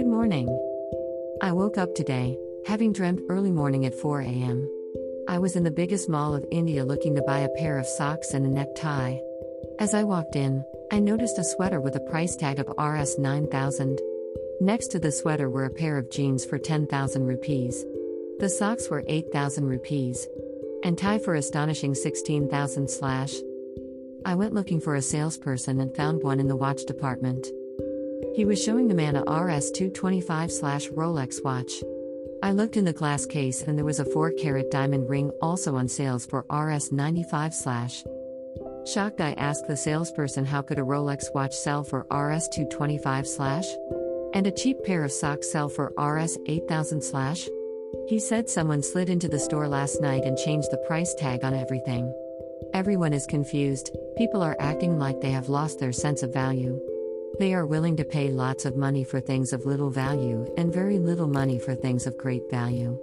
Good morning. I woke up today, having dreamt early morning at 4 a.m. I was in the biggest mall of India looking to buy a pair of socks and a necktie. As I walked in, I noticed a sweater with a price tag of Rs 9000. Next to the sweater were a pair of jeans for 10,000 rupees. The socks were 8,000 rupees. And tie for astonishing 16,000 slash. I went looking for a salesperson and found one in the watch department. He was showing the man a RS 225 Rolex watch. I looked in the glass case and there was a 4 carat diamond ring also on sales for RS 95 Shocked, I asked the salesperson how could a Rolex watch sell for RS 225 and a cheap pair of socks sell for RS 8000 He said someone slid into the store last night and changed the price tag on everything. Everyone is confused, people are acting like they have lost their sense of value. They are willing to pay lots of money for things of little value and very little money for things of great value.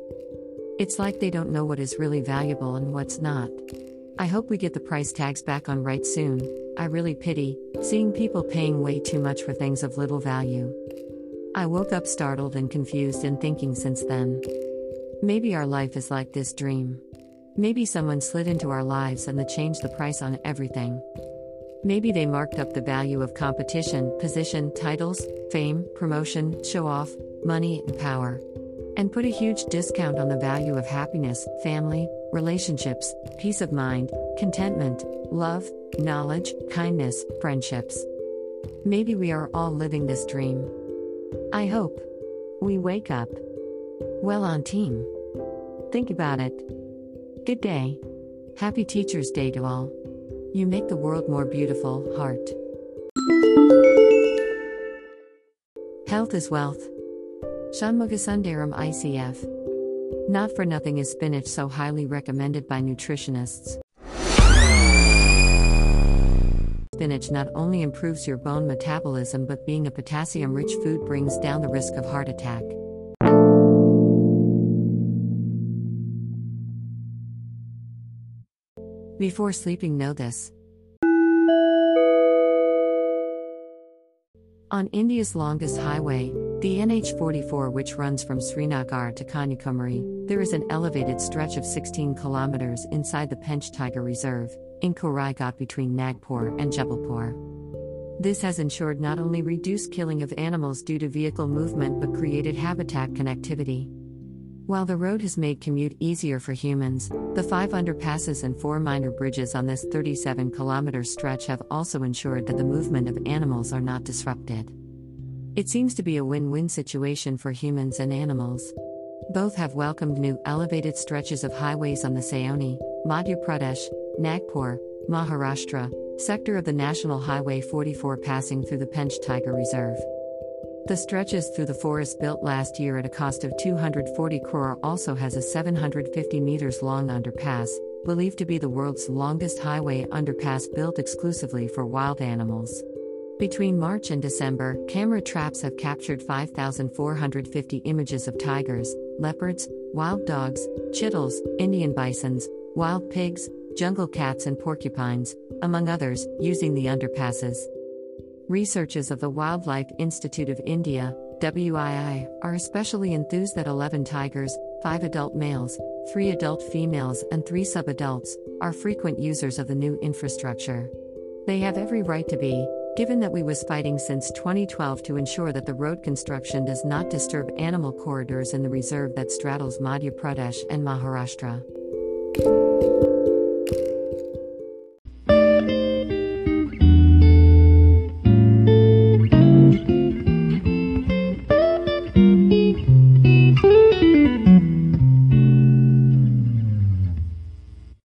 It's like they don't know what is really valuable and what's not. I hope we get the price tags back on right soon. I really pity seeing people paying way too much for things of little value. I woke up startled and confused and thinking since then. Maybe our life is like this dream. Maybe someone slid into our lives and they changed the price on everything. Maybe they marked up the value of competition, position, titles, fame, promotion, show off, money, and power. And put a huge discount on the value of happiness, family, relationships, peace of mind, contentment, love, knowledge, kindness, friendships. Maybe we are all living this dream. I hope we wake up well on team. Think about it. Good day. Happy Teacher's Day to all. You make the world more beautiful, heart. Health is wealth. Shanmugasundaram ICF. Not for nothing is spinach so highly recommended by nutritionists. Spinach not only improves your bone metabolism but being a potassium rich food brings down the risk of heart attack. Before sleeping, know this. On India's longest highway, the NH44, which runs from Srinagar to Kanyakumari, there is an elevated stretch of 16 kilometers inside the Pench Tiger Reserve, in Koraigat between Nagpur and Jabalpur. This has ensured not only reduced killing of animals due to vehicle movement but created habitat connectivity. While the road has made commute easier for humans, the five underpasses and four minor bridges on this 37 kilometer stretch have also ensured that the movement of animals are not disrupted. It seems to be a win win situation for humans and animals. Both have welcomed new elevated stretches of highways on the Seoni, Madhya Pradesh, Nagpur, Maharashtra, sector of the National Highway 44 passing through the Pench Tiger Reserve. The stretches through the forest built last year at a cost of 240 crore also has a 750 meters long underpass, believed to be the world's longest highway underpass built exclusively for wild animals. Between March and December, camera traps have captured 5,450 images of tigers, leopards, wild dogs, chitals, Indian bisons, wild pigs, jungle cats, and porcupines, among others, using the underpasses. Researchers of the Wildlife Institute of India, WII, are especially enthused that 11 tigers, 5 adult males, 3 adult females, and 3 subadults, are frequent users of the new infrastructure. They have every right to be, given that we was fighting since 2012 to ensure that the road construction does not disturb animal corridors in the reserve that straddles Madhya Pradesh and Maharashtra.